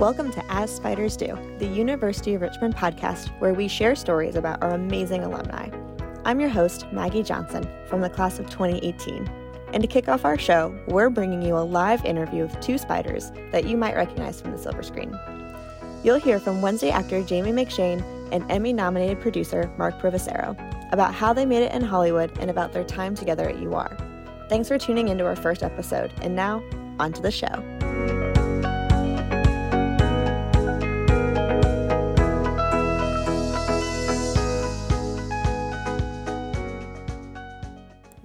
Welcome to As Spiders Do, the University of Richmond podcast where we share stories about our amazing alumni. I'm your host, Maggie Johnson, from the class of 2018. And to kick off our show, we're bringing you a live interview with two spiders that you might recognize from the silver screen. You'll hear from Wednesday actor Jamie McShane and Emmy nominated producer Marc Provissiero about how they made it in Hollywood and about their time together at UR. Thanks for tuning into our first episode, and now, on to the show.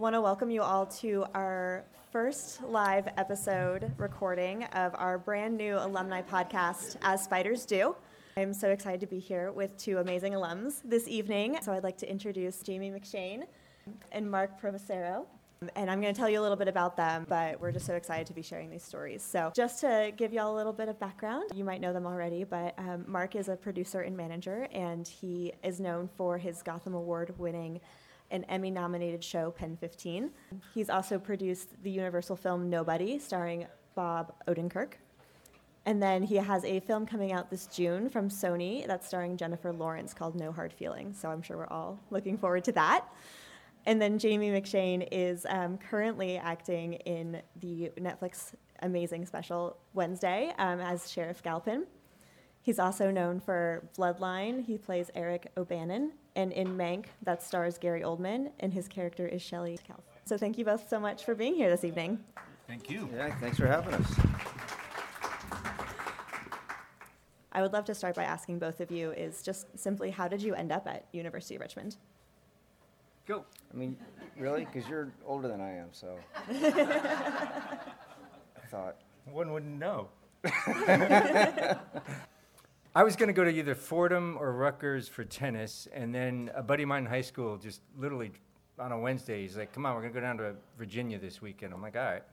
Want to welcome you all to our first live episode recording of our brand new alumni podcast, As Spiders Do. I'm so excited to be here with two amazing alums this evening. So I'd like to introduce Jamie McShane and Marc Provissiero. And I'm going to tell you a little bit about them, but we're just so excited to be sharing these stories. So, just to give y'all a little bit of background, you might know them already, but um, Marc is a producer and manager, and he is known for his Gotham Award winning an Emmy nominated show, Pen 15. He's also produced the Universal film Nobody, starring Bob Odenkirk. And then he has a film coming out this June from Sony that's starring Jennifer Lawrence called No Hard Feelings. So I'm sure we're all looking forward to that. And then Jamie McShane is um, currently acting in the Netflix amazing special Wednesday um, as Sheriff Galpin. He's also known for Bloodline. He plays Eric O'Bannon. And in Mank, that stars Gary Oldman, and his character is Shelley Cal. So thank you both so much for being here this evening. Thank you. Yeah, thanks for having us. I would love to start by asking both of you is just simply how did you end up at University of Richmond? Go. I mean, really? Because you're older than I am, so. I thought. One wouldn't know. I was going to go to either Fordham or Rutgers for tennis, and then a buddy of mine in high school just literally on a Wednesday, he's like, "Come on, we're going to go down to Virginia this weekend." I'm like, "All right."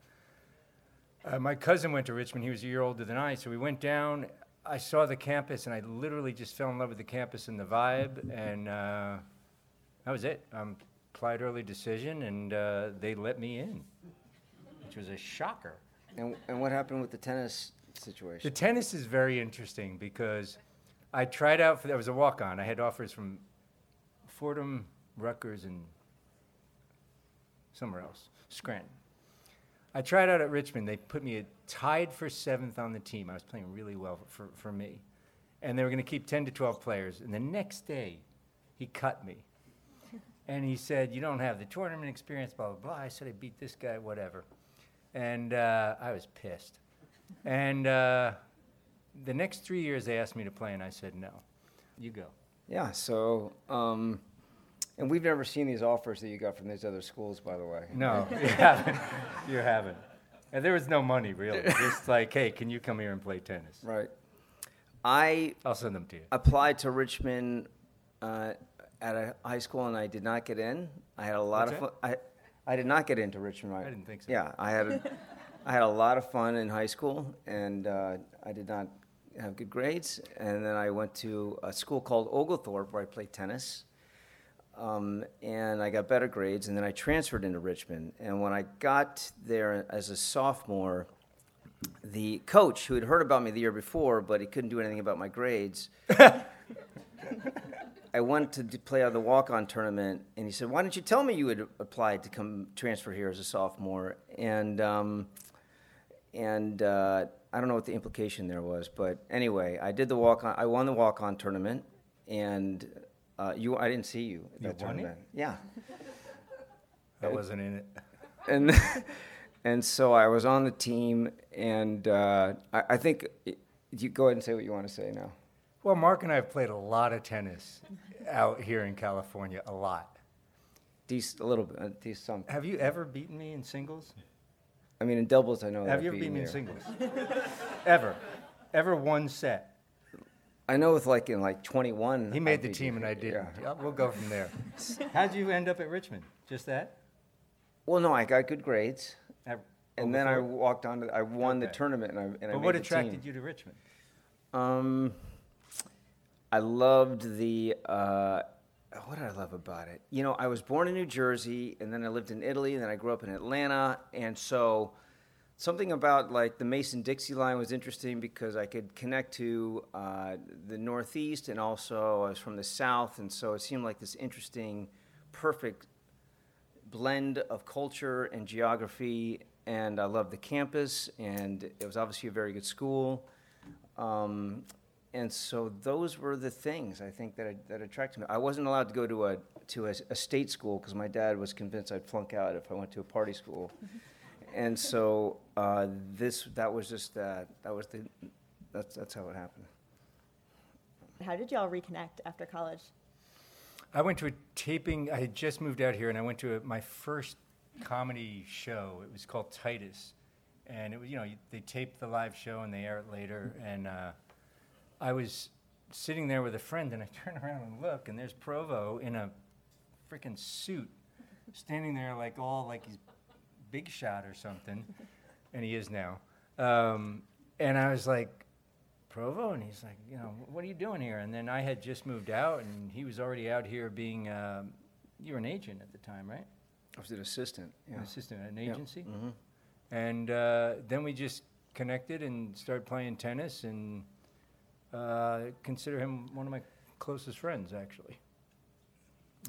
Uh, my cousin went to Richmond. He was a year older than I, so we went down. I saw the campus, and I literally just fell in love with the campus and the vibe, and uh, that was it. Um, applied early decision, and uh, they let me in, which was a shocker. And, and what happened with the tennis situation? The tennis is very interesting because I tried out for that was a walk on. I had offers from Fordham, Rutgers, and somewhere else, Scranton. I tried out at Richmond. They put me tied for seventh on the team. I was playing really well for, for me. And they were going to keep 10 to 12 players. And the next day, he cut me. And he said, You don't have the tournament experience, blah, blah, blah. I said, I beat this guy, whatever. And uh, I was pissed. And uh, the next three years, they asked me to play, and I said no. You go. Yeah. So, um, and we've never seen these offers that you got from these other schools, by the way. No, you haven't. You haven't. And there was no money really. Just like, hey, can you come here and play tennis? Right. I I'll send them to you. applied to Richmond uh, at a high school, and I did not get in. I had a lot What's of fun. I, I did not get into Richmond. Right? I didn't think so. Yeah, I had. A, I had a lot of fun in high school, and uh, I did not have good grades. And then I went to a school called Oglethorpe where I played tennis. Um, and I got better grades, and then I transferred into Richmond. And when I got there as a sophomore, the coach, who had heard about me the year before, but he couldn't do anything about my grades, I went to play on the walk-on tournament, and he said, "Why didn't you tell me you had applied to come transfer here as a sophomore?" And um, and uh, I don't know what the implication there was, but anyway, I did the walk-on. I won the walk-on tournament, and uh, you. I didn't see you at You that it? tournament. Yeah, I wasn't in it. and and so I was on the team, and uh, I, I think you go ahead and say what you want to say now. Well, Marc and I have played a lot of tennis out here in California, a lot. These a little bit, uh, these some. Have you ever beaten me in singles? I mean, in doubles, I know. Have you ever beaten me in singles? ever? Ever one set? I know with like in like 21. He made the beat team and I didn't. Yeah. We'll go from there. How'd you end up at Richmond? Just that? Well, no, I got good grades, At and then I walked on. To, I won the Okay. tournament, and I and I But made what the attracted team. you to Richmond? Um, I loved the. Uh, what did I love about it? You know, I was born in New Jersey, and then I lived in Italy, and then I grew up in Atlanta, and so something about like the Mason Dixon line was interesting because I could connect to uh, the Northeast and also I was from the South, and so it seemed like this interesting, perfect blend of culture and geography. And I loved the campus, and it was obviously a very good school. Um, and so those were the things I think that that attracted me. I wasn't allowed to go to a to a, a state school because my dad was convinced I'd flunk out if I went to a party school. and so uh, this that was just that that was the that's that's how it happened. How did y'all reconnect after college? I went to a taping. I had just moved out here, and I went to a, my first comedy show. It was called Titus, and it was you know they tape the live show and they air it later. And uh, I was sitting there with a friend, and I turn around and look, and there's Provo in a freaking suit, standing there like all like he's big shot or something, and he is now. Um, and I was like, Provo, and he's like, you know, what are you doing here? And then I had just moved out, and he was already out here being, um, you were an agent at the time, right? I was an assistant. Yeah. An assistant at an Yeah. agency. hmm And uh, then we just connected and started playing tennis, and uh, consider him one of my closest friends, actually.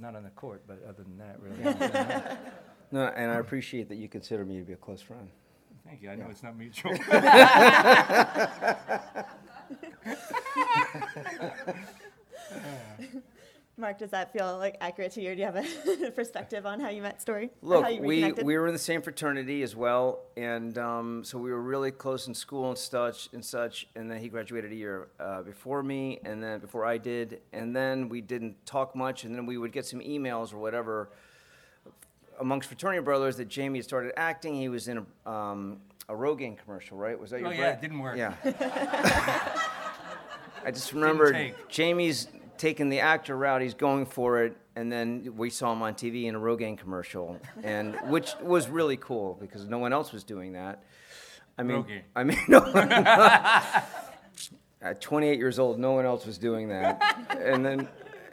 Not on the court, but other than that, really. No, and I appreciate that you consider me to be a close friend. Thank you. I know it's not mutual. Marc, does that feel like accurate to you? Or do you have a perspective on how you met story? Look, how you we, we were in the same fraternity as well, and um, so we were really close in school and such and such. And then he graduated a year uh, before me, and then before I did, and then we didn't talk much. And then we would get some emails or whatever amongst fraternity brothers that Jamie had started acting. He was in a, um, a Rogaine commercial, right? Was that your oh, yeah, break? it didn't work. Yeah. I just remembered. Jamie's taking the actor route. He's going for it, and then we saw him on TV in a Rogaine commercial, and which was really cool because no one else was doing that. I mean, Rogaine. I mean, no. At 28 years old, no one else was doing that, and then,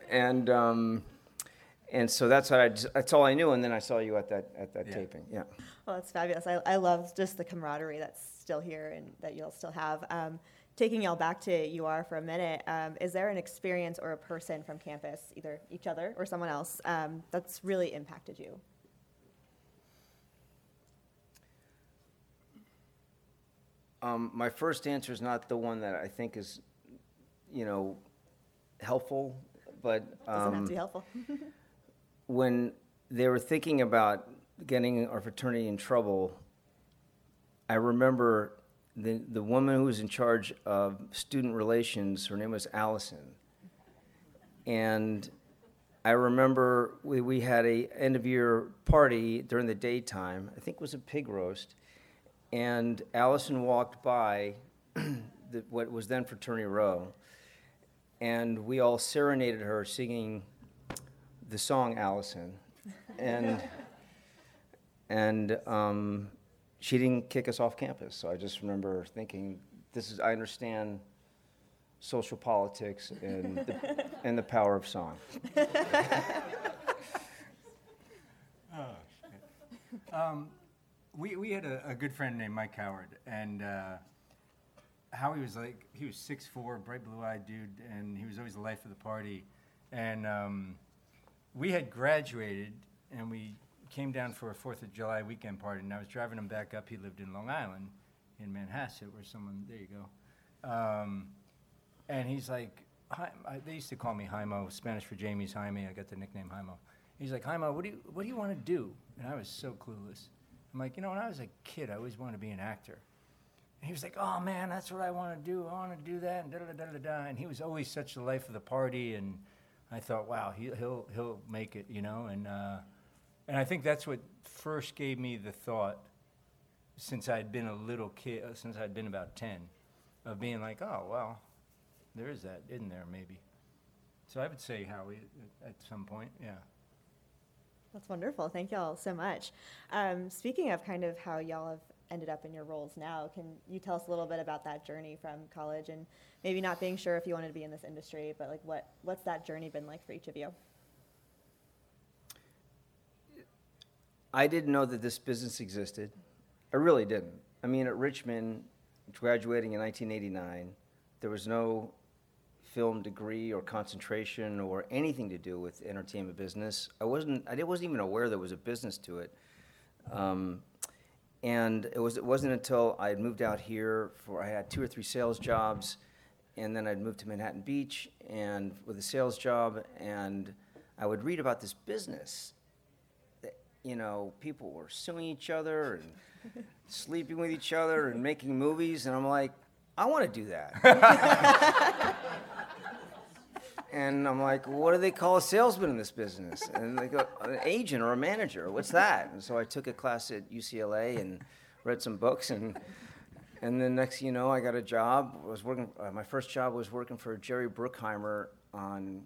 and um, and so that's what I. Just, that's all I knew, and then I saw you at that at that Yeah. taping. Yeah. Well, that's fabulous. I, I love just the camaraderie that's still here and that you'll still have. Um, taking y'all back to UR for a minute, um, is there an experience or a person from campus, either each other or someone else, um, that's really impacted you? Um, my first answer is not the one that I think is, you know, helpful, but Doesn't have um, to be helpful. when they were thinking about getting our fraternity in trouble, I remember the the woman who was in charge of student relations. Her name was Allison, and I remember we, we had a end of year party during the daytime. I think it was a pig roast, and Allison walked by the, what was then fraternity row, and we all serenaded her singing the song Allison, and and um, she didn't kick us off campus. So I just remember thinking, this is I understand social politics and the, and the power of song. Oh Um, we, we had a, a good friend named Mike Howard, and uh, Howie was like, he was 6'4, bright blue eyed dude, and he was always the life of the party. And um, we had graduated, and we came down for a Fourth of July weekend party, and I was driving him back up. He lived in Long Island, in Manhasset, where someone, there you go. Um, and he's like, they used to call me Jaimo, Spanish for Jamie's Jaime. I got the nickname Jaimo. He's like, Jaimo, what do you, what do you want to do? And I was so clueless. I'm like, you know, when I was a kid, I always wanted to be an actor. And he was like, oh man, that's what I want to do. I want to do that, and da da da da da. And he was always such the life of the party. And I thought, wow, he, he'll he'll make it, you know. And uh, and I think that's what first gave me the thought, since I'd been a little kid, uh, since I'd been about ten, of being like, oh well, there is that, isn't there? Maybe. So I would say Howie at- at some point, yeah. That's wonderful. Thank y'all so much. Um, speaking of kind of how y'all have ended up in your roles now, can you tell us a little bit about that journey from college and maybe not being sure if you wanted to be in this industry, but like what what's that journey been like for each of you? I didn't know that this business existed. I really didn't. I mean, at Richmond, graduating in 1989, there was no film degree or concentration or anything to do with entertainment business. I wasn't. I wasn't even aware there was a business to it. Um, and it was. It wasn't until I had moved out here for. I had two or three sales jobs, and then I'd moved to Manhattan Beach and with a sales job, and I would read about this business. You know, people were suing each other and sleeping with each other and making movies, and I'm like, I want to do that. and I'm like, what do they call a salesman in this business? And they go, an agent or a manager. What's that? And so I took a class at UCLA and read some books, and and then next thing you know, I got a job. I was working. Uh, my first job was working for Jerry Bruckheimer on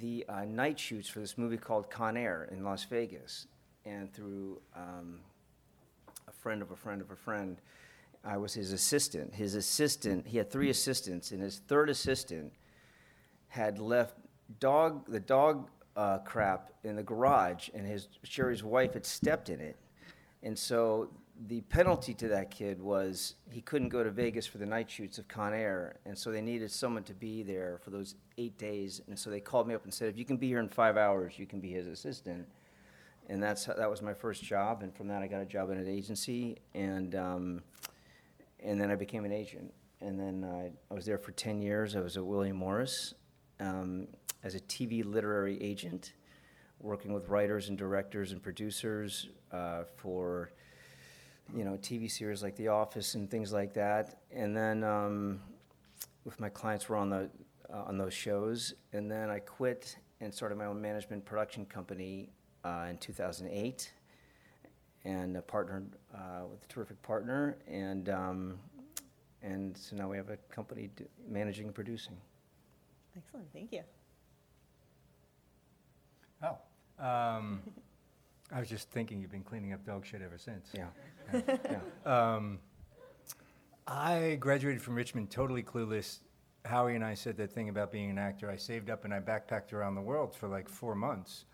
the uh, night shoots for this movie called Con Air in Las Vegas, and through um, a friend of a friend of a friend. I was his assistant. His assistant, he had three assistants, and his third assistant had left dog the dog uh, crap in the garage, and his Sherry's wife had stepped in it, and so the penalty to that kid was he couldn't go to Vegas for the night shoots of Con Air, and so they needed someone to be there for those eight days, and so they called me up and said, if you can be here in five hours, you can be his assistant, and that's that was my first job, and from that I got a job in an agency, and um, and then I became an agent, and then uh, I was there for ten years. I was at William Morris um, as a TV literary agent, working with writers and directors and producers uh, for you know TV series like The Office and things like that. And then um, with my clients were on the uh, on those shows, and then I quit and started my own management production company uh, in 2008, and partnered uh, with a terrific partner, and um, and so now we have a company d- managing and producing. Excellent. Thank you. Oh. Um, I was just thinking you've been cleaning up dog shit ever since. Yeah. yeah. yeah. Um, I graduated from Richmond totally clueless. Howie and I said that thing about being an actor. I saved up and I backpacked around the world for like four months.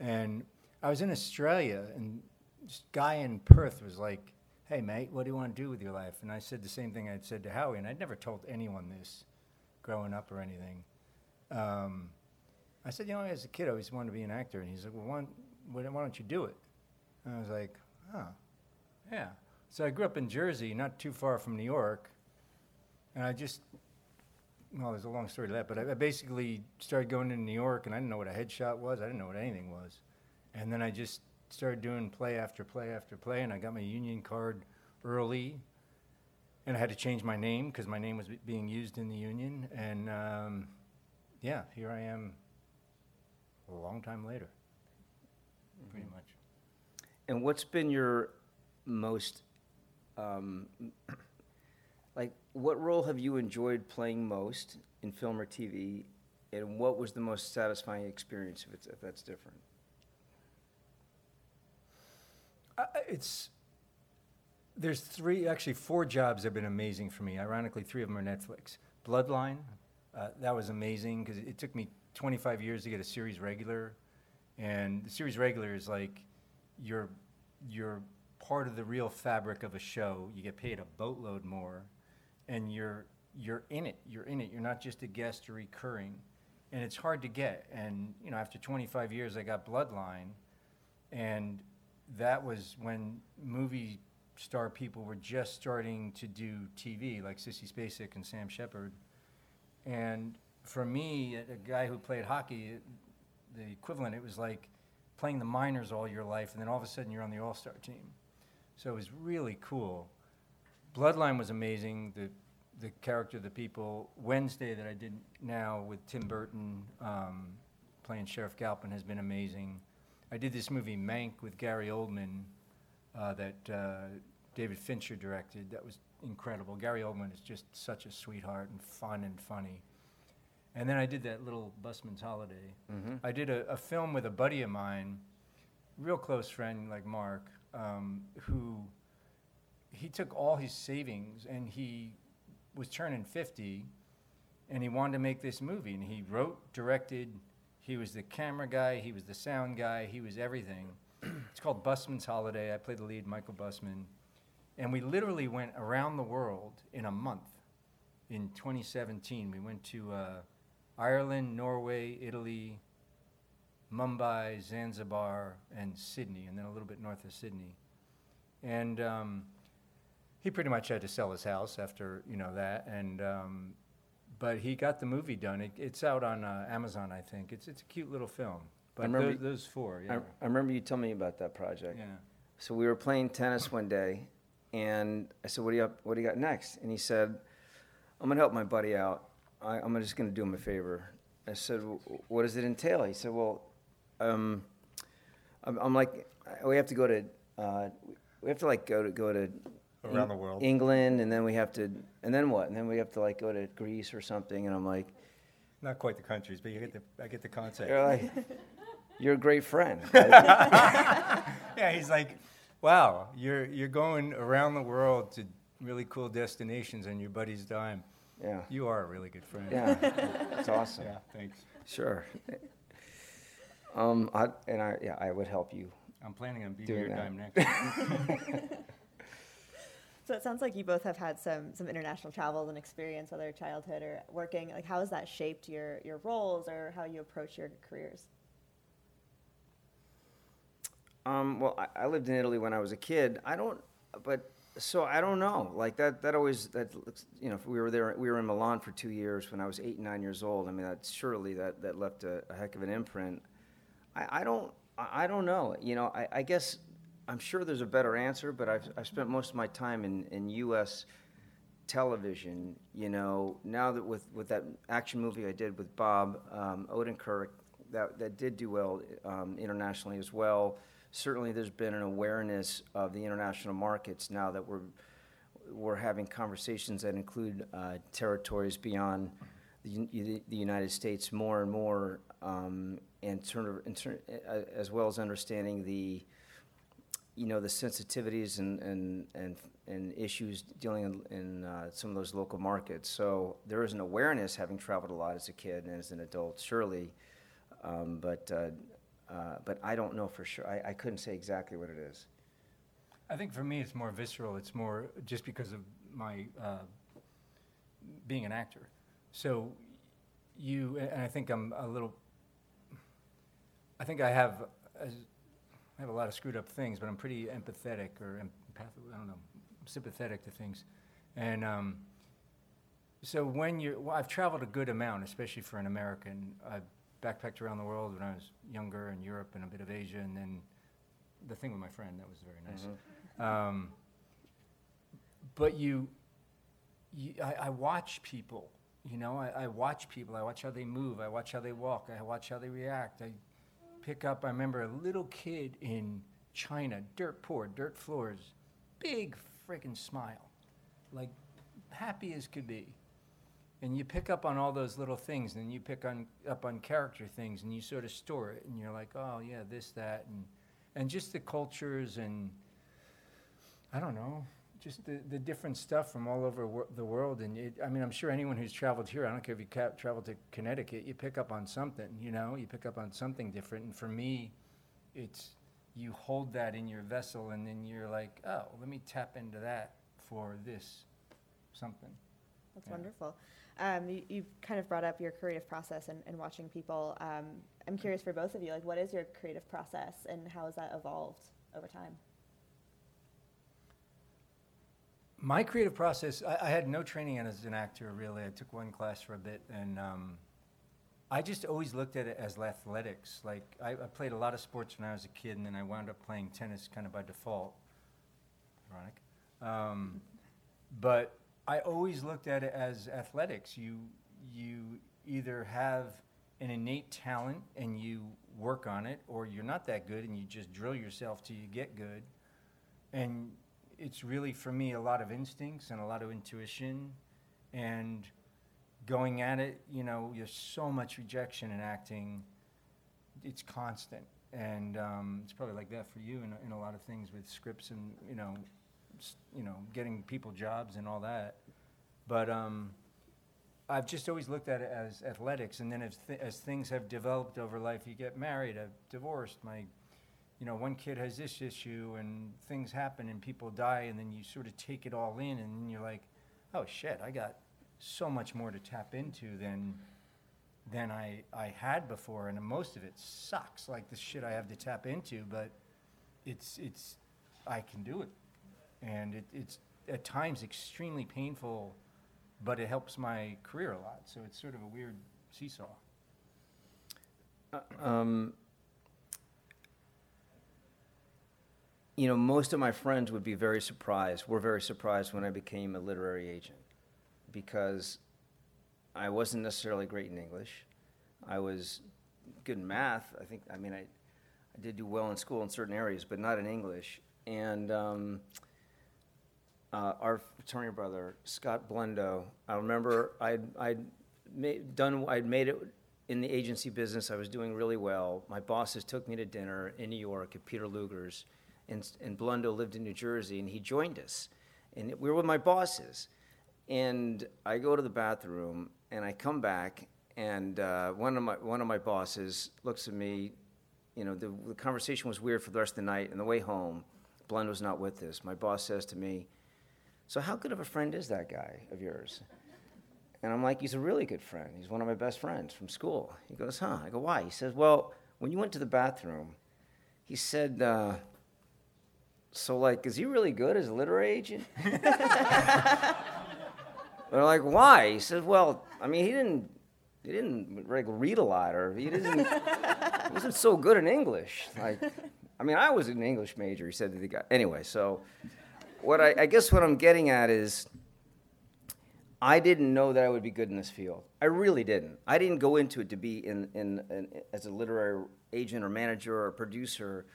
And I was in Australia, and this guy in Perth was like, Hey, mate, what do you want to do with your life? And I said the same thing I'd said to Howie, and I'd never told anyone this growing up or anything. Um, I said, You know, as a kid, I always wanted to be an actor. And he's like, Well, why, why don't you do it? And I was like, Huh, yeah. So I grew up in Jersey, not too far from New York, and I just, well, there's a long story to that, but I, I basically started going to New York, and I didn't know what a headshot was. I didn't know what anything was. And then I just started doing play after play after play, and I got my union card early, and I had to change my name because my name was be- being used in the union, and um, yeah, here I am a long time later, pretty much. And what's been your most um, what role have you enjoyed playing most in film or TV, and what was the most satisfying experience if, it's, if that's different? Uh, it's there's three, actually four jobs have been amazing for me. Ironically, three of them are Netflix. Bloodline, uh, that was amazing because it took me 25 years to get a series regular, and the series regular is like you're you're part of the real fabric of a show. You get paid a boatload more, and you're you're in it. You're in it. You're not just a guest or recurring, and it's hard to get. And you know, after 25 years, I got Bloodline, and that was when movie star people were just starting to do TV, like Sissy Spacek and Sam Shepard. And for me, a guy who played hockey, the equivalent, it was like playing the minors all your life, and then all of a sudden you're on the All Star team. So it was really cool. Bloodline was amazing. The the character, the people. Wednesday that I did now with Tim Burton um, playing Sheriff Galpin has been amazing. I did this movie Mank with Gary Oldman uh, that uh, David Fincher directed. That was incredible. Gary Oldman is just such a sweetheart and fun and funny. And then I did that little Busman's Holiday. Mm-hmm. I did a, a film with a buddy of mine, real close friend like Marc, um, who he took all his savings and he was turning 50 and he wanted to make this movie and he wrote directed he was the camera guy he was the sound guy he was everything it's called busman's holiday i played the lead michael busman And we literally went around the world in a month. In 2017, we went to uh, Ireland, Norway, Italy, Mumbai, Zanzibar, and Sydney, and then a little bit north of Sydney. And um, he pretty much had to sell his house after you know that, and um, but he got the movie done. It, it's out on uh, Amazon, I think. It's it's a cute little film. But remember those, those four, I, yeah, I remember you telling me about that project. yeah. So we were playing tennis one day, and I said, "What do you up, What do you got next?" And he said, "I'm gonna help my buddy out. I, I'm just gonna do him a favor." I said, "Wh- "What does it entail?" He said, "Well, um, I'm, I'm like, we have to go to, uh, we have to like go to go to Around the world. England, and then we have to, and then what? And then we have to like go to Greece or something." And I'm like, Not quite the countries, but you get the I get the concept. "You're like, you're a great friend." Yeah, he's like, wow, you're you're going around the world to really cool destinations on your buddy's dime. yeah, You are a really good friend. yeah, it's awesome. Yeah, thanks. Sure. Um, I, and I, yeah, I would help you. I'm planning on being your that. dime next. So it sounds like you both have had some some international travel and experience, whether childhood or working. Like, how has that shaped your your roles or how you approach your careers? Um, well, I, I lived in Italy when I was a kid. I don't, but so I don't know. Like that, that always that looks, you know, if we were there. We were in Milan for two years when I was eight and nine years old. I mean, that surely that that left a, a heck of an imprint. I, I don't, I, I don't know. You know, I, I guess I'm sure there's a better answer, but I've I've spent most of my time in in U.S. television. You know, now that with with that action movie I did with Bob um, Odenkirk, that that did do well um, internationally as well. Certainly, there's been an awareness of the international markets now that we're we're having conversations that include uh, territories beyond the, the United States more and more, um, and as well as understanding the you know the sensitivities and and and, and issues dealing in, in uh, some of those local markets. So there is an awareness, having traveled a lot as a kid and as an adult, surely, um, but uh, uh, but I don't know for sure. I, I couldn't say exactly what it is. I think for me, it's more visceral. It's more just because of my uh, being an actor. So you, and I think I'm a little. I think I have, I have a lot of screwed up things, but I'm pretty empathetic or empath. I don't know, sympathetic to things, and um, so when you, well, I've traveled a good amount, especially for an American. I backpacked around the world when I was younger in Europe and a bit of Asia, and then the thing with my friend that was very nice. Um, but you, you I, I watch people. You know, I, I watch people. I watch how they move. I watch how they walk. I watch how they react. I pick up. I remember a little kid in China, dirt poor, dirt floors, big freaking smile, like happy as could be. And you pick up on all those little things, and you pick on up on character things, and you sort of store it, and you're like, oh yeah, this, that, and and just the cultures and I don't know, just the, the different stuff from all over wor- the world. And it, I mean, I'm sure anyone who's traveled here, I don't care if you ca- traveled to Connecticut, you pick up on something, you know, you pick up on something different. And for me, it's you hold that in your vessel and then you're like, oh, let me tap into that for this something. That's Yeah. wonderful. Um, you, you kind of brought up your creative process and, and watching people. Um, I'm curious for both of you, like, what is your creative process and how has that evolved over time? My creative process, I, I had no training as an actor really. I took one class for a bit, and um, I just always looked at it as athletics. Like I, I played a lot of sports when I was a kid, and then I wound up playing tennis kind of by default. Ironic, um, but I always looked at it as athletics. You you either have an innate talent and you work on it, or you're not that good and you just drill yourself till you get good. And it's really for me a lot of instincts and a lot of intuition and going at it you know there's so much rejection in acting. It's constant. And um, it's probably like that for you in, a- in a lot of things with scripts and you know you know getting people jobs and all that. But um, I've just always looked at it as athletics. And then as, th- as things have developed over life you get married I've divorced my you know, one kid has this issue and things happen and people die, and then you sort of take it all in, and then you're like, oh shit, I got so much more to tap into than than I, I had before, and most of it sucks, like the shit I have to tap into, but it's, it's, I can do it. And it, it's at times extremely painful, but it helps my career a lot, so it's sort of a weird seesaw. Um, you know, most of my friends would be very surprised, were very surprised when I became a literary agent because I wasn't necessarily great in English. I was good in math. I think, I mean, I, I did do well in school in certain areas, but not in English. And um, uh, our fraternity brother, Scott Blendo, I remember I'd, I'd made, done, I'd made it in the agency business. I was doing really well. My bosses took me to dinner in New York at Peter Luger's, and, and lived in New Jersey, and he joined us. And we were with my bosses. And I go to the bathroom, and I come back, and uh, one of my one of my bosses looks at me. You know, the, the conversation was weird for the rest of the night. And the way home, Blend was not with us. My boss says to me, "So how good of a friend is that guy of yours?" And I'm like, "He's a really good friend. He's one of my best friends from school." He goes, "Huh?" I go, "Why?" He says, "Well, when you went to the bathroom, he said." Uh, so like, is he really good as a literary agent? They're like, why? He says, well, I mean, he didn't, he didn't like, read a lot, or he didn't, he wasn't so good in English. Like, I mean, I was an English major. He said to the guy. Anyway, so what I, I guess what I'm getting at is, I didn't know that I would be good in this field. I really didn't. I didn't go into it to be in, in, in as a literary agent or manager or producer.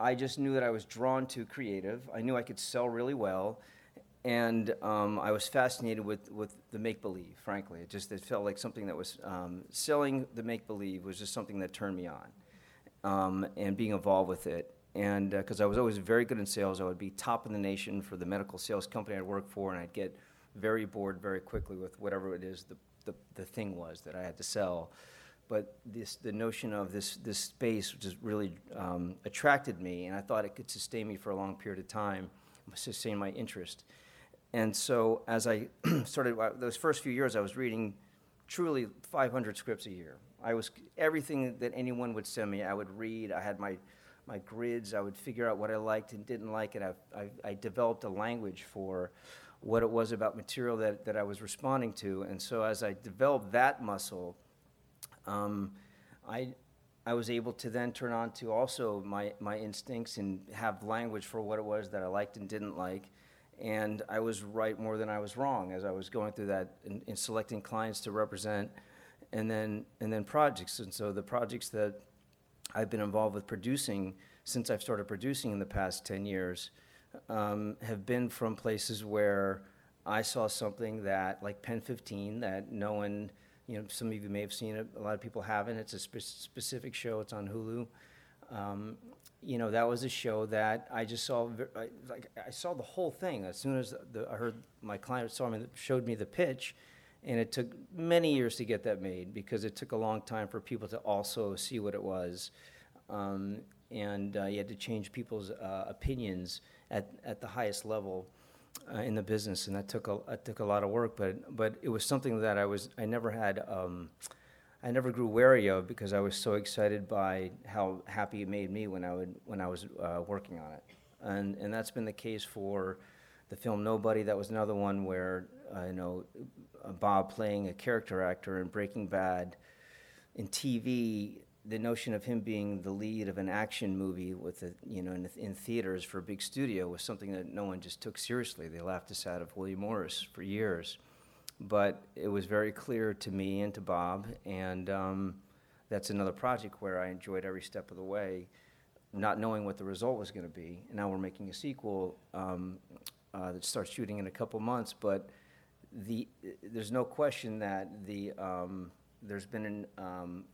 I just knew that I was drawn to creative. I knew I could sell really well and um, I was fascinated with, with the make believe. Frankly, it just it felt like something that was um, selling the make believe was just something that turned me on, um, and being involved with it. And because uh, I was always very good in sales, I would be top in the nation for the medical sales company I'd work for, and I'd get very bored very quickly with whatever it is the, the, the thing was that I had to sell. But this the notion of this this space just really um, attracted me, and I thought it could sustain me for a long period of time, sustain my interest. And so as I started those first few years, I was reading truly 500 scripts a year. I was everything that anyone would send me. I would read. I had my my grids. I would figure out what I liked and didn't like, and I, I, I developed a language for what it was about material that, that I was responding to. And so as I developed that muscle, um, I I was able to then turn on to also my, my instincts and have language for what it was that I liked and didn't like and I was right more than I was wrong as I was going through that in, in, selecting clients to represent, and then and then projects. And so the projects that I've been involved with producing since I've started producing in the past ten years um, have been from places where I saw something that, like Pen 15, that no one, you know, some of you may have seen it. A lot of people haven't. It's a spe- specific show. It's on Hulu. Um, you know, that was a show that I just saw. Like I saw the whole thing as soon as the, I heard my client saw me, showed me the pitch, and it took many years to get that made because it took a long time for people to also see what it was, um, and uh, you had to change people's uh, opinions at at the highest level. Uh, in the business, and that took a that took a lot of work, but but it was something that I was I never had um, I never grew wary of because I was so excited by how happy it made me when I would when I was uh, working on it, and and that's been the case for the film Nobody. That was another one where uh, you know Bob playing a character actor in Breaking Bad. In TV, the notion of him being the lead of an action movie with a, you know in, in theaters for a big studio was something that no one just took seriously. They laughed us out of William Morris for years but it was very clear to me and to Bob, and um, that's another project where I enjoyed every step of the way, not knowing what the result was going to be. And now we're making a sequel um, uh, that starts shooting in a couple months, but the there's no question that the um, there's been an um,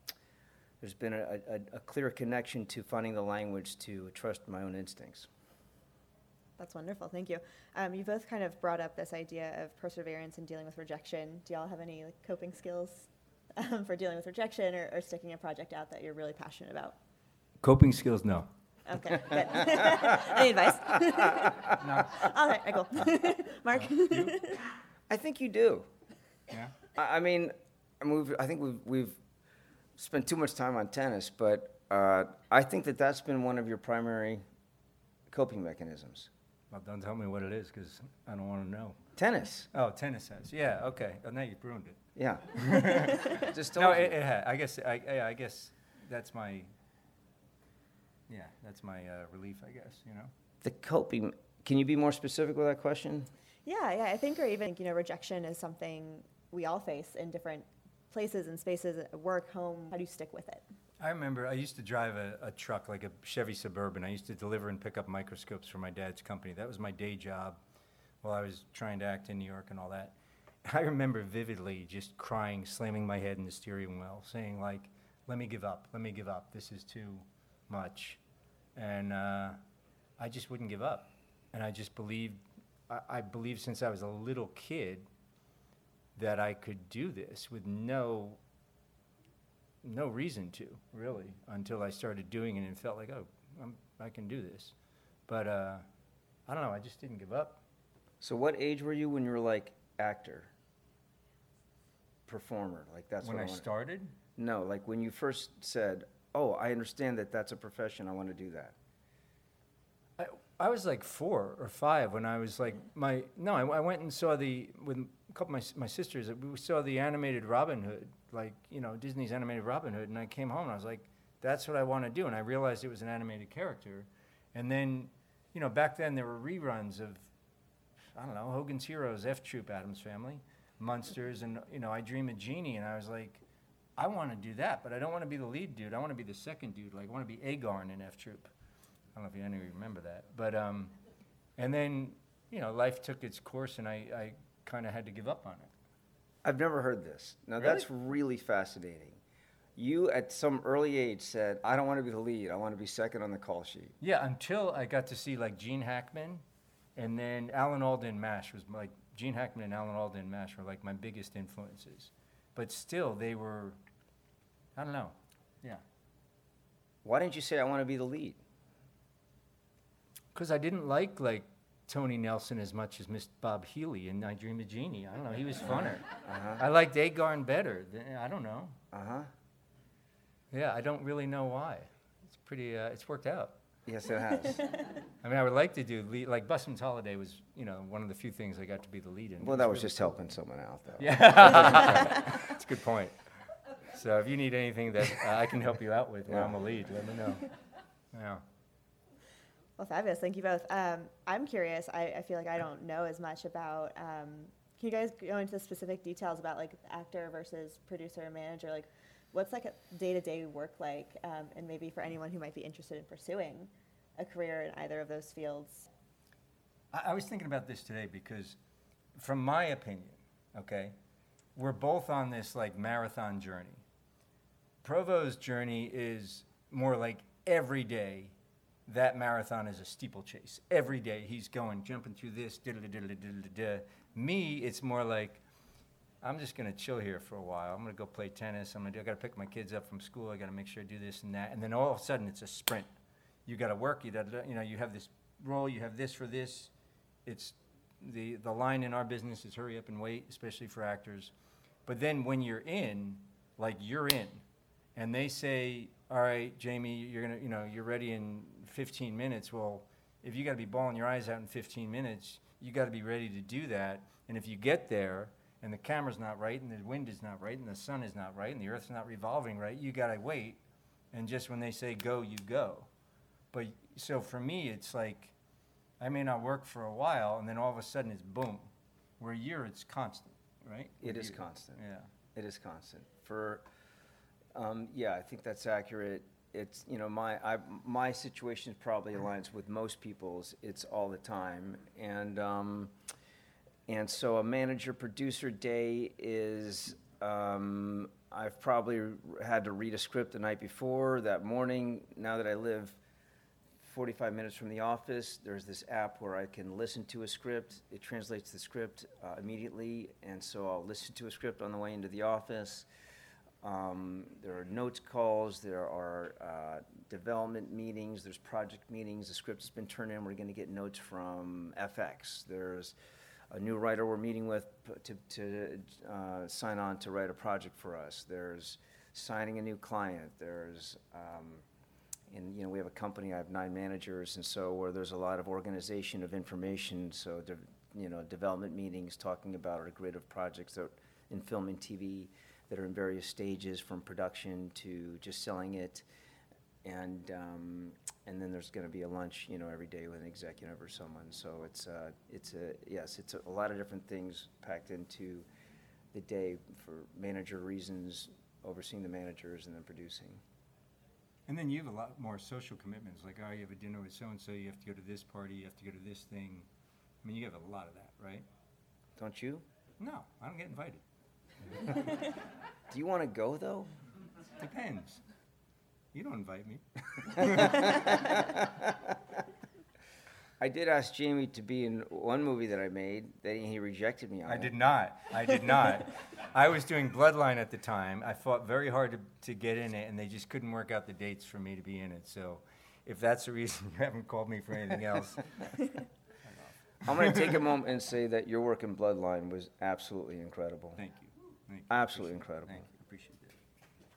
there's been a, a, a clear connection to finding the language to trust my own instincts. That's wonderful. Thank you. Um, you both kind of brought up this idea of perseverance and dealing with rejection. Do y'all have any like, coping skills um, for dealing with rejection or, or, sticking a project out that you're really passionate about? Coping skills, no. Okay, good. Any advice? No. All right, I cool. Marc? I think you do. Yeah. I, I mean, I, mean we've, I think we've, we've spent too much time on tennis, but uh, I think that that's been one of your primary coping mechanisms. Well, don't tell me what it is because I don't want to know. Tennis. Oh, tennis has. Yeah. Okay. Oh, now you've ruined it. Yeah. Just No, told you. it, it had. I guess. I, yeah, I guess that's my. Yeah, that's my uh, relief. I guess you know. the coping. Can you be more specific with that question? Yeah, yeah, I think, or even, you know, rejection is something we all face in different places and spaces, at work, home. How do you stick with it? I remember I used to drive a, a truck like a Chevy Suburban. I used to deliver and pick up microscopes for my dad's company. That was my day job while I was trying to act in New York and all that. I remember vividly just crying, slamming my head in the steering wheel, saying like, "Let me give up. Let me give up. This is too much," and uh, I just wouldn't give up. And I just believed. I, I believed since I was a little kid that I could do this with no no reason to really until I started doing it and felt like oh I'm, I can do this, but uh, I don't know I just didn't give up. So, what age were you when you were like actor, performer? Like that's when I I started, No, like when you first said, "Oh, I understand that that's a profession. I want to do that." I, was like four or five when I was like my no I, I went and saw the with a couple of my my sisters we saw the animated Robin Hood like you know Disney's animated Robin Hood and I came home and I was like that's what I want to do and I realized it was an animated character and then you know back then there were reruns of I don't know Hogan's Heroes F Troop Addams Family Munsters and you know I Dream of Jeannie and I was like I want to do that but I don't want to be the lead dude I want to be the second dude like I want to be Agarn in F Troop. I don't know if any of you remember that, but um, and then you know life took its course, and I, I kind of had to give up on it. I've never heard this. Now Really? that's really fascinating. You at some early age said, "I don't want to be the lead. I want to be second on the call sheet." Yeah, until I got to see like Gene Hackman, and then Alan Alda Mash was like Gene Hackman and Alan Alda Mash were like my biggest influences, but still they were, I don't know, yeah, Why didn't you say, "I want to be the lead"? Because I didn't like like Tony Nelson as much as Miss Bob Healy in I Dream of Jeannie. I don't know, he was funner. Uh-huh. I liked Agarn better. Th- I don't know. Uh huh. Yeah, I don't really know why. It's pretty. Uh, it's worked out. Yes, it has. I mean, I would like to do lead, like Busman's Holiday was, you know, one of the few things I got to be the lead in. Well, that was really just cool. helping someone out, though. Yeah, that's a good point. So if you need anything that uh, I can help you out with when I'm a lead, let me know. Yeah. Well, fabulous. Thank you both. Um, I'm curious. I, I feel like I don't know as much about. Um, can you guys go into the specific details about like actor versus producer and manager? Like, what's like a day-to-day work like? Um, and maybe for anyone who might be interested in pursuing a career in either of those fields. I, I was thinking about this today because, from my opinion, okay, we're both on this like marathon journey. Provo's journey is more like every day. That marathon is a steeplechase. Every day he's going, jumping through this. diddle diddle diddle diddle. Me, it's more like I'm just gonna chill here for a while. I'm gonna go play tennis. I'm gonna do. I gotta pick my kids up from school. I gotta make sure I do this and that. And then all of a sudden, it's a sprint. You gotta work. You gotta, you know, you have this role. You have this for this. It's the the line in our business is hurry up and wait, especially for actors. But then when you're in, like you're in, and they say, "All right, Jamie, you're gonna, you know, you're ready in 15 minutes." Well, if you got to be bawling your eyes out in 15 minutes, you got to be ready to do that. And if you get there and the camera's not right, and the wind is not right, and the sun is not right, and the earth's not revolving right, you got to wait. And just when they say go, you go. But so for me, it's like I may not work for a while, and then all of a sudden it's boom. Where a year, it's constant, right? It is you. constant. Yeah. It is constant. For, um, yeah, I think that's accurate. It's, you know, my, I, my situation probably aligns with most people's. It's all the time. And, um, and so a manager producer day is, um, I've probably had to read a script the night before, that morning. Now that I live 45 minutes from the office, there's this app where I can listen to a script. It translates the script uh, immediately, and so I'll listen to a script on the way into the office. Um, there are notes calls, there are uh, development meetings, there's project meetings. The script has been turned in. We're going to get notes from FX. There's a new writer we're meeting with to, to uh, sign on to write a project for us. There's signing a new client. There's um, and you know we have a company. I have nine managers, and so where there's a lot of organization of information. So de- you know development meetings talking about our grid of projects that in film and TV that are in various stages from production to just selling it. And, um, and then there's going to be a lunch, you know, every day with an executive or someone. So it's, uh, it's a, yes, it's a, a lot of different things packed into the day for manager reasons, overseeing the managers and then producing. And then you have a lot more social commitments, like, oh, you have a dinner with so-and-so, you have to go to this party, you have to go to this thing. I mean, you have a lot of that, right? Don't you? No, I don't get invited. Do you want to go though? Depends. You don't invite me. I did ask Jamie to be in one movie that I made, that he rejected me on. I it. did not. I did not. I was doing Bloodline at the time. I fought very hard to, to get in it, and they just couldn't work out the dates for me to be in it. So, if that's the reason you haven't called me for anything else, I'm going to take a moment and say that your work in Bloodline was absolutely incredible. thank you. Thank. Absolutely Appreciate incredible. Thank you. Appreciate it.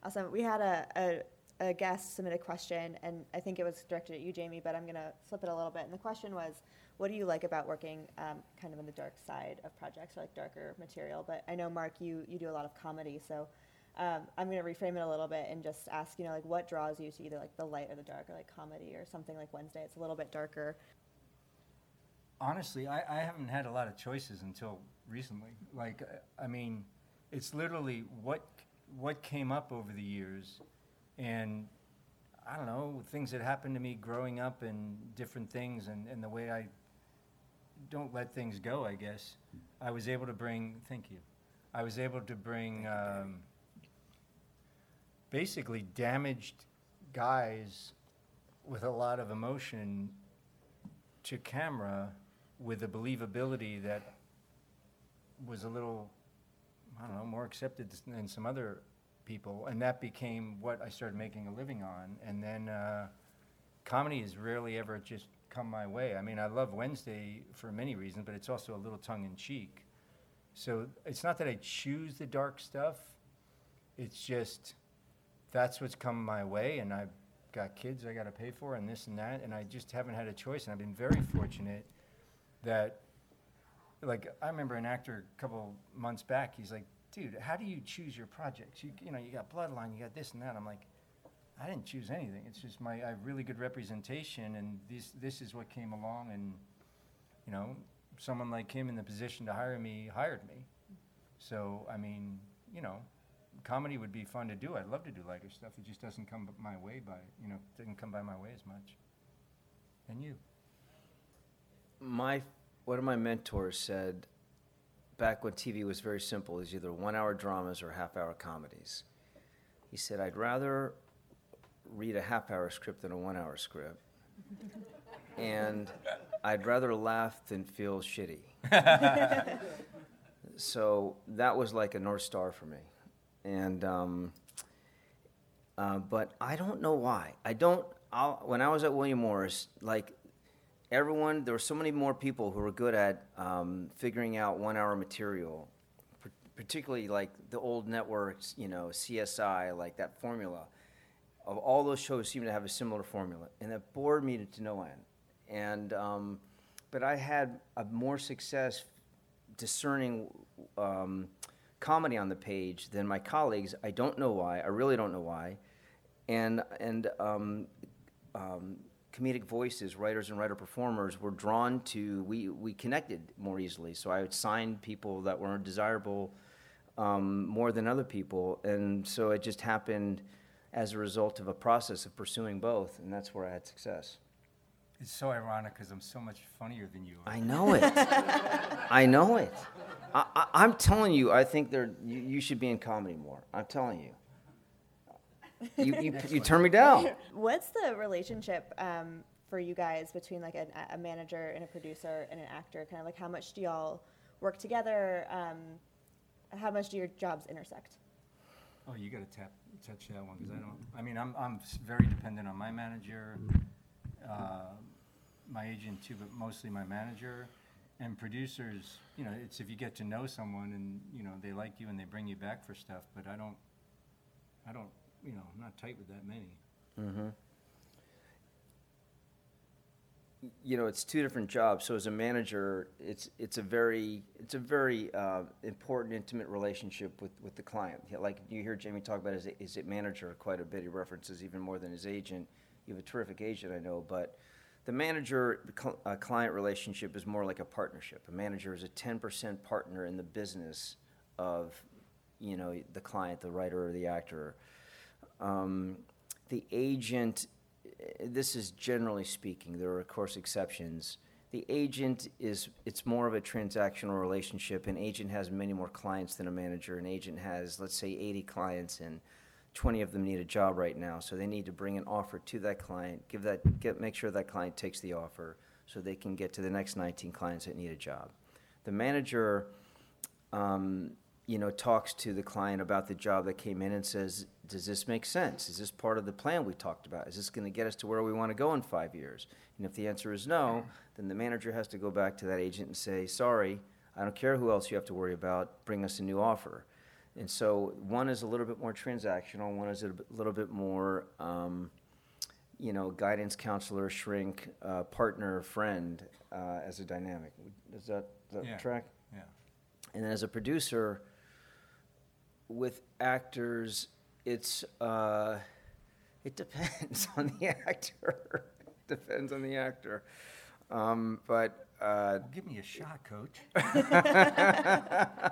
Awesome. We had a, a, a guest submit a question, and I think it was directed at you, Jamie, but I'm going to flip it a little bit. And the question was, what do you like about working um, kind of in the dark side of projects or like darker material? But I know, Marc, you, you do a lot of comedy, so um, I'm going to reframe it a little bit and just ask, you know, like what draws you to either like the light or the dark or like comedy or something like Wednesday? It's a little bit darker. Honestly, I, I haven't had a lot of choices until recently. Like, I mean, it's literally what what came up over the years, and I don't know things that happened to me growing up and different things, and, and the way I don't let things go. I guess I was able to bring. Thank you. I was able to bring um, basically damaged guys with a lot of emotion to camera with a believability that was a little, I don't know, more accepted than some other people. And that became what I started making a living on. And then uh, comedy has rarely ever just come my way. I mean, I love Wednesday for many reasons, but it's also a little tongue in cheek. So it's not that I choose the dark stuff, it's just that's what's come my way. And I've got kids I got to pay for and this and that. And I just haven't had a choice. And I've been very fortunate that like I remember an actor a couple months back. He's like, "Dude, how do you choose your projects? You, you know, you got Bloodline, you got this and that." I'm like, "I didn't choose anything. It's just my I have really good representation, and this this is what came along, and you know, someone like him in the position to hire me hired me. So I mean, you know." Comedy would be fun to do. I'd love to do lighter stuff. It just doesn't come my way by, you know, doesn't come by my way as much. And you? my one of my mentors said back when TV was very simple, is either one hour dramas or half hour comedies. He said, I'd rather read a half hour script than a one hour script. and I'd rather laugh than feel shitty. so that was like a North Star for me. And, um, uh, but I don't know why. I don't, I'll, when I was at William Morris, like everyone, there were so many more people who were good at um, figuring out one hour material, par- particularly like the old networks, you know, CSI, like that formula. Of all those shows seemed to have a similar formula, and that bored me to no end. And um, but I had a more success discerning um, comedy on the page than my colleagues. I don't know why. I really don't know why. And and um, um, comedic voices, writers and writer performers were drawn to. We we connected more easily. So I would sign people that were desirable um, more than other people, and so it just happened as a result of a process of pursuing both, and that's where I had success. It's so ironic because I'm so much funnier than you are. I know it. I know it. I, I, I'm telling you, I think there, you, you should be in comedy more. I'm telling you. You, you, you turn me down. What's the relationship um, for you guys between like a, a manager and a producer and an actor? Kind of like how much do y'all work together? Um, how much do your jobs intersect? Oh, you gotta tap, touch that one, because I don't, I mean, I'm, I'm very dependent on my manager, uh, my agent too, but mostly my manager. And producers, you know, it's if you get to know someone and, you know, they like you and they bring you back for stuff, but I don't, I don't, you know, I'm not tight with that many. Mm-hmm. You know, it's two different jobs. So as a manager, it's it's a very it's a very uh, important, intimate relationship with, with the client. Like you hear Jamie talk about his his manager quite a bit. He references even more than his agent. You have a terrific agent, I know, but the manager uh, client relationship is more like a partnership. A manager is a ten percent partner in the business of, you know, the client, the writer or the actor. Um, the agent, this is generally speaking, there are of course exceptions. The agent is, it's more of a transactional relationship. An agent has many more clients than a manager. An agent has, let's say, 80 clients and 20 of them need a job right now. So they need to bring an offer to that client, give that, get, make sure that client takes the offer so they can get to the next 19 clients that need a job. The manager, um, you know, talks to the client about the job that came in and says, does this make sense? Is this part of the plan we talked about? Is this going to get us to where we want to go in five years? And if the answer is no, then the manager has to go back to that agent and say, sorry, I don't care who else you have to worry about, bring us a new offer. And so one is a little bit more transactional, one is a little bit more, um, you know, guidance counselor, shrink, uh, partner, friend uh, as a dynamic. Does that, Yeah. track? Yeah. And then as a producer, with actors, it's uh, it depends on the actor. depends on the actor. Um, but uh, give me a shot, coach.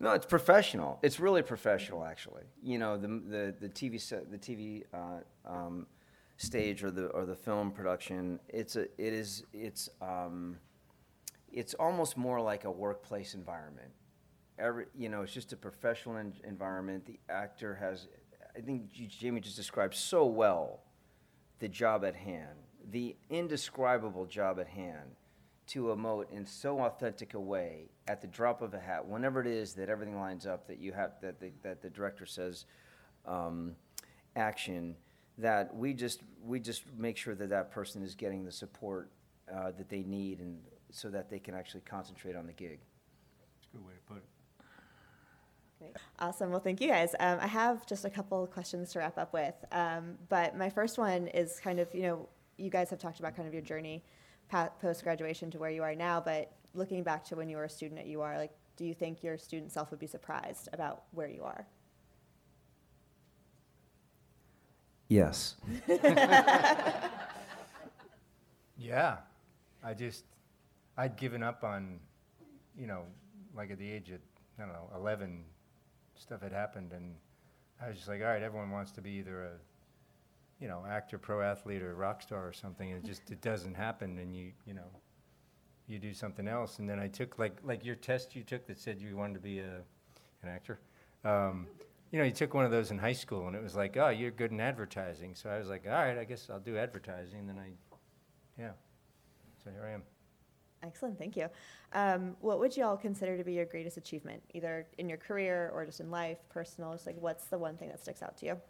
no, it's professional. It's really professional, actually. You know, the the, the TV set, the TV uh, um, stage or the or the film production. It's a it is it's um, it's almost more like a workplace environment. Every you know, it's just a professional en- environment. The actor has, I think Jamie just described so well the job at hand, the indescribable job at hand, to emote in so authentic a way at the drop of a hat, whenever it is that everything lines up, that you have that the, that the director says um, action, that we just we just make sure that that person is getting the support uh, that they need, and so that they can actually concentrate on the gig. That's a good way to put it. Great. Awesome. Well, thank you guys. Um, I have just a couple of questions to wrap up with. Um, but my first one is kind of, you know, you guys have talked about kind of your journey post graduation to where you are now. But looking back to when you were a student at UR, like, do you think your student self would be surprised about where you are? Yes. Yeah, I just, I'd given up on, you know, like at the age of, I don't know, 11, stuff had happened, and I was just like, all right, everyone wants to be either a, you know, actor, pro athlete, or rock star or something. and It just, it doesn't happen, and you, you know, you do something else. And then I took, like, like your test you took that said you wanted to be a, an actor. Um, you know, you took one of those in high school, and it was like, oh, you're good in advertising. So I was like, all right, I guess I'll do advertising. And then I yeah. So here I am. Excellent. Thank you. Um, what would you all consider to be your greatest achievement, either in your career or just in life, personal? Just like, what's the one thing that sticks out to you?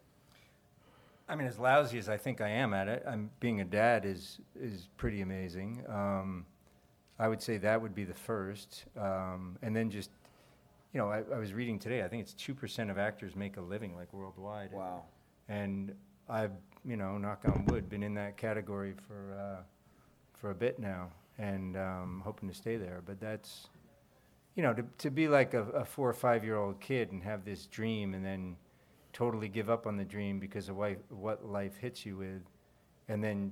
I mean, as lousy as I think I am at it, I'm being a dad is is pretty amazing. Um, I would say that would be the first, um, and then just, you know, I, I was reading today. I think it's two percent of actors make a living like worldwide. Wow. And I've, you know, knock on wood, been in that category for uh, for a bit now, and um, hoping to stay there. But that's, you know, to to be like a, a four or five year old kid and have this dream, and then totally give up on the dream because of why, what life hits you with, and then,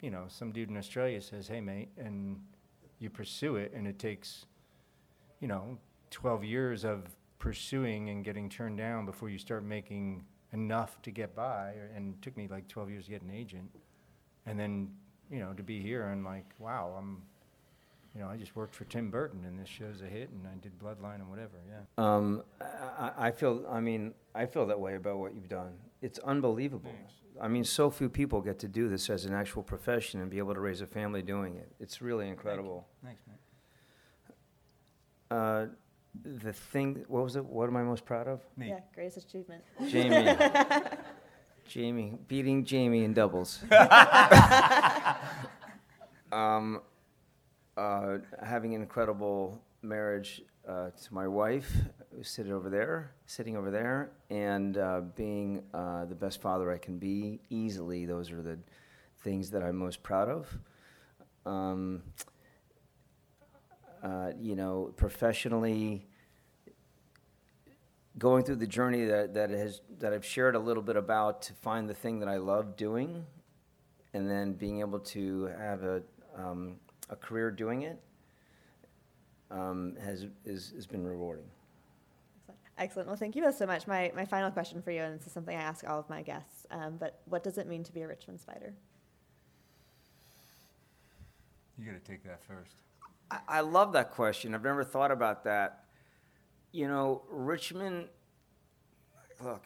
you know, some dude in Australia says, "Hey, mate," and you pursue it, and it takes, you know, 12 years of pursuing and getting turned down before you start making enough to get by. And it took me like 12 years to get an agent. And then, you know, to be here and like, wow, I'm, you know, I just worked for Tim Burton and this show's a hit and I did Bloodline and whatever, yeah. Um, I, I- I feel, I mean, I feel that way about what you've done. It's unbelievable. Thanks. I mean, so few people get to do this as an actual profession and be able to raise a family doing it. It's really incredible. Thanks, man. Uh, the thing, what was it? What am I most proud of? Me. Yeah, greatest achievement. Jamie. Jamie, beating Jamie in doubles. um, uh, having an incredible marriage uh, to my wife, who's sitting over there, sitting over there, and uh, being uh, the best father I can be easily. Those are the things that I'm most proud of. Um, uh, you know, professionally, going through the journey that, that has that I've shared a little bit about to find the thing that I love doing, and then being able to have a um, a career doing it um, has is, has been rewarding. Excellent. Well, thank you both so much. My, my final question for you, and this is something I ask all of my guests, um, but what does it mean to be a Richmond Spider? You got to take that first. I, I love that question. I've never thought about that. You know, Richmond. Look,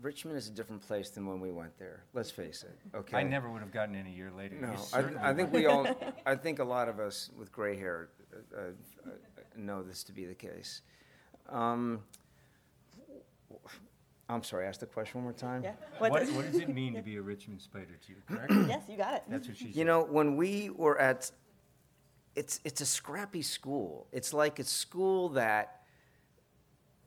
Richmond is a different place than when we went there. Let's face it. Okay. I never would have gotten in a year later. No, certainly I, I think we all, I think a lot of us with gray hair uh, uh, know this to be the case. Um, I'm sorry, ask the question one more time. Yeah. What, does- what does it mean to be a Richmond Spider to you, correct? yes, you got it. That's what she said. You know, when we were at, it's it's a scrappy school. It's like a school that,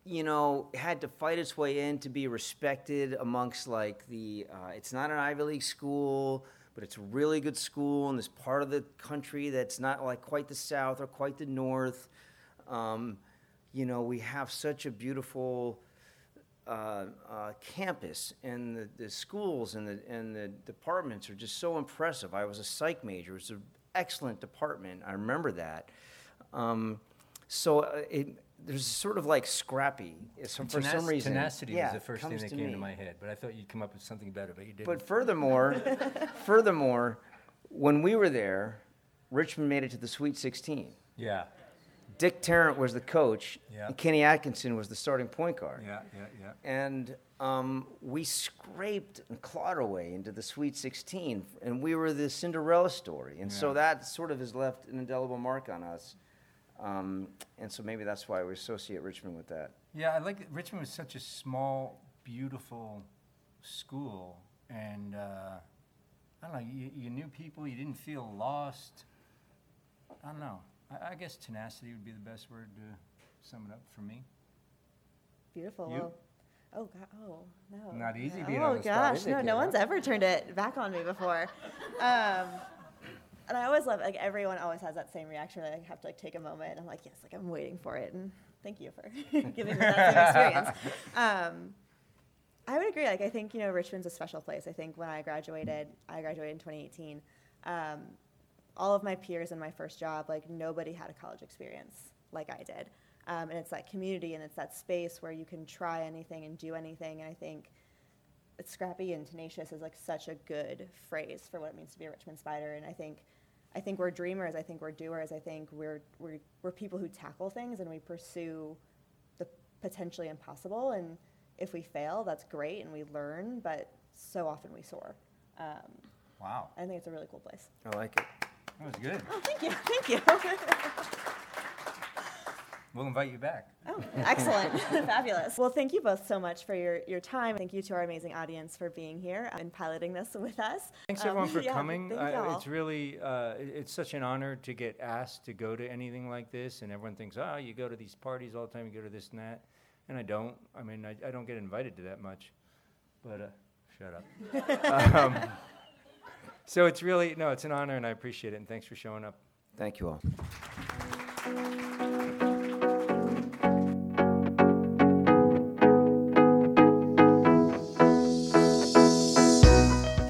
you know, had to fight its way in to be respected amongst like the. Uh, it's not an Ivy League school, but it's a really good school in this part of the country that's not like quite the South or quite the North. Um, you know, we have such a beautiful uh, uh, campus and the, the schools and the, and the departments are just so impressive. I was a psych major. It's an excellent department. I remember that. Um, so uh, it, there's sort of like scrappy. It's for Tenac- some reason. tenacity yeah, was the first thing that to came to my head, but I thought you'd come up with something better, but you didn't. But furthermore, furthermore, when we were there, Richmond made it to the Sweet 16. yeah, Dick Tarrant was the coach, Yeah. and Kenny Atkinson was the starting point guard. yeah, yeah, yeah. and um, we scraped and clawed our way into the Sweet 16, and we were the Cinderella story, and so that sort of has left an indelible mark on us, um, and so maybe that's why we associate Richmond with that. Yeah, I like Richmond was such a small, beautiful school, and uh, I don't know. You, you knew people. You didn't feel lost. I don't know. I, I guess tenacity would be the best word to sum it up for me. Beautiful. You? Oh, God, oh, no. Not easy being oh, on the spot, gosh, is no, no one's ever turned it back on me before. Um, and I always love, like, everyone always has that same reaction. I have to, like, take a moment. And I'm like, yes, like, I'm waiting for it. And thank you for giving me that same experience. Um, I would agree. Like, I think, you know, Richmond's a special place. I think when I graduated, I graduated in 2018. Um, all of my peers in my first job, like, nobody had a college experience like I did. Um, and it's that community and it's that space where you can try anything and do anything. And I think it's scrappy and tenacious is like such a good phrase for what it means to be a Richmond Spider. And I think, I think we're dreamers. I think we're doers. I think we're, we're, we're people who tackle things and we pursue the potentially impossible. And if we fail, that's great and we learn, but so often we soar. Um, Wow, I think it's a really cool place. I like it. that was good. Oh, thank you. Thank you. We'll invite you back. Oh, excellent. Fabulous. Well, thank you both so much for your, your time. Thank you to our amazing audience for being here and piloting this with us. Thanks Um, everyone for yeah, coming. Thank I- it's really uh, it's such an honor to get asked to go to anything like this, and everyone thinks, oh, you go to these parties all the time, you go to this and that, and I don't. I mean, I, I don't get invited to that much, but uh, shut up. um, so it's really no, it's an honor, and I appreciate it, and thanks for showing up. Thank you all.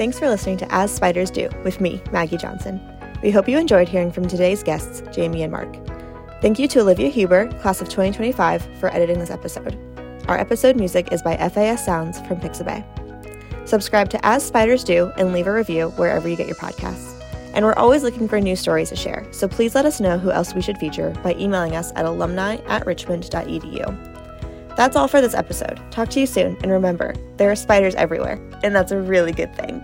Thanks for listening to As Spiders Do with me, Maggie Johnson. We hope you enjoyed hearing from today's guests, Jamie and Marc. Thank you to Olivia Huber, class of 2025, for editing this episode. Our episode music is by FAS Sounds from Pixabay. Subscribe to As Spiders Do and leave a review wherever you get your podcasts. And we're always looking for new stories to share, so please let us know who else we should feature by emailing us at alumni at richmond.edu. That's all for this episode. Talk to you soon, and remember, there are spiders everywhere, and that's a really good thing.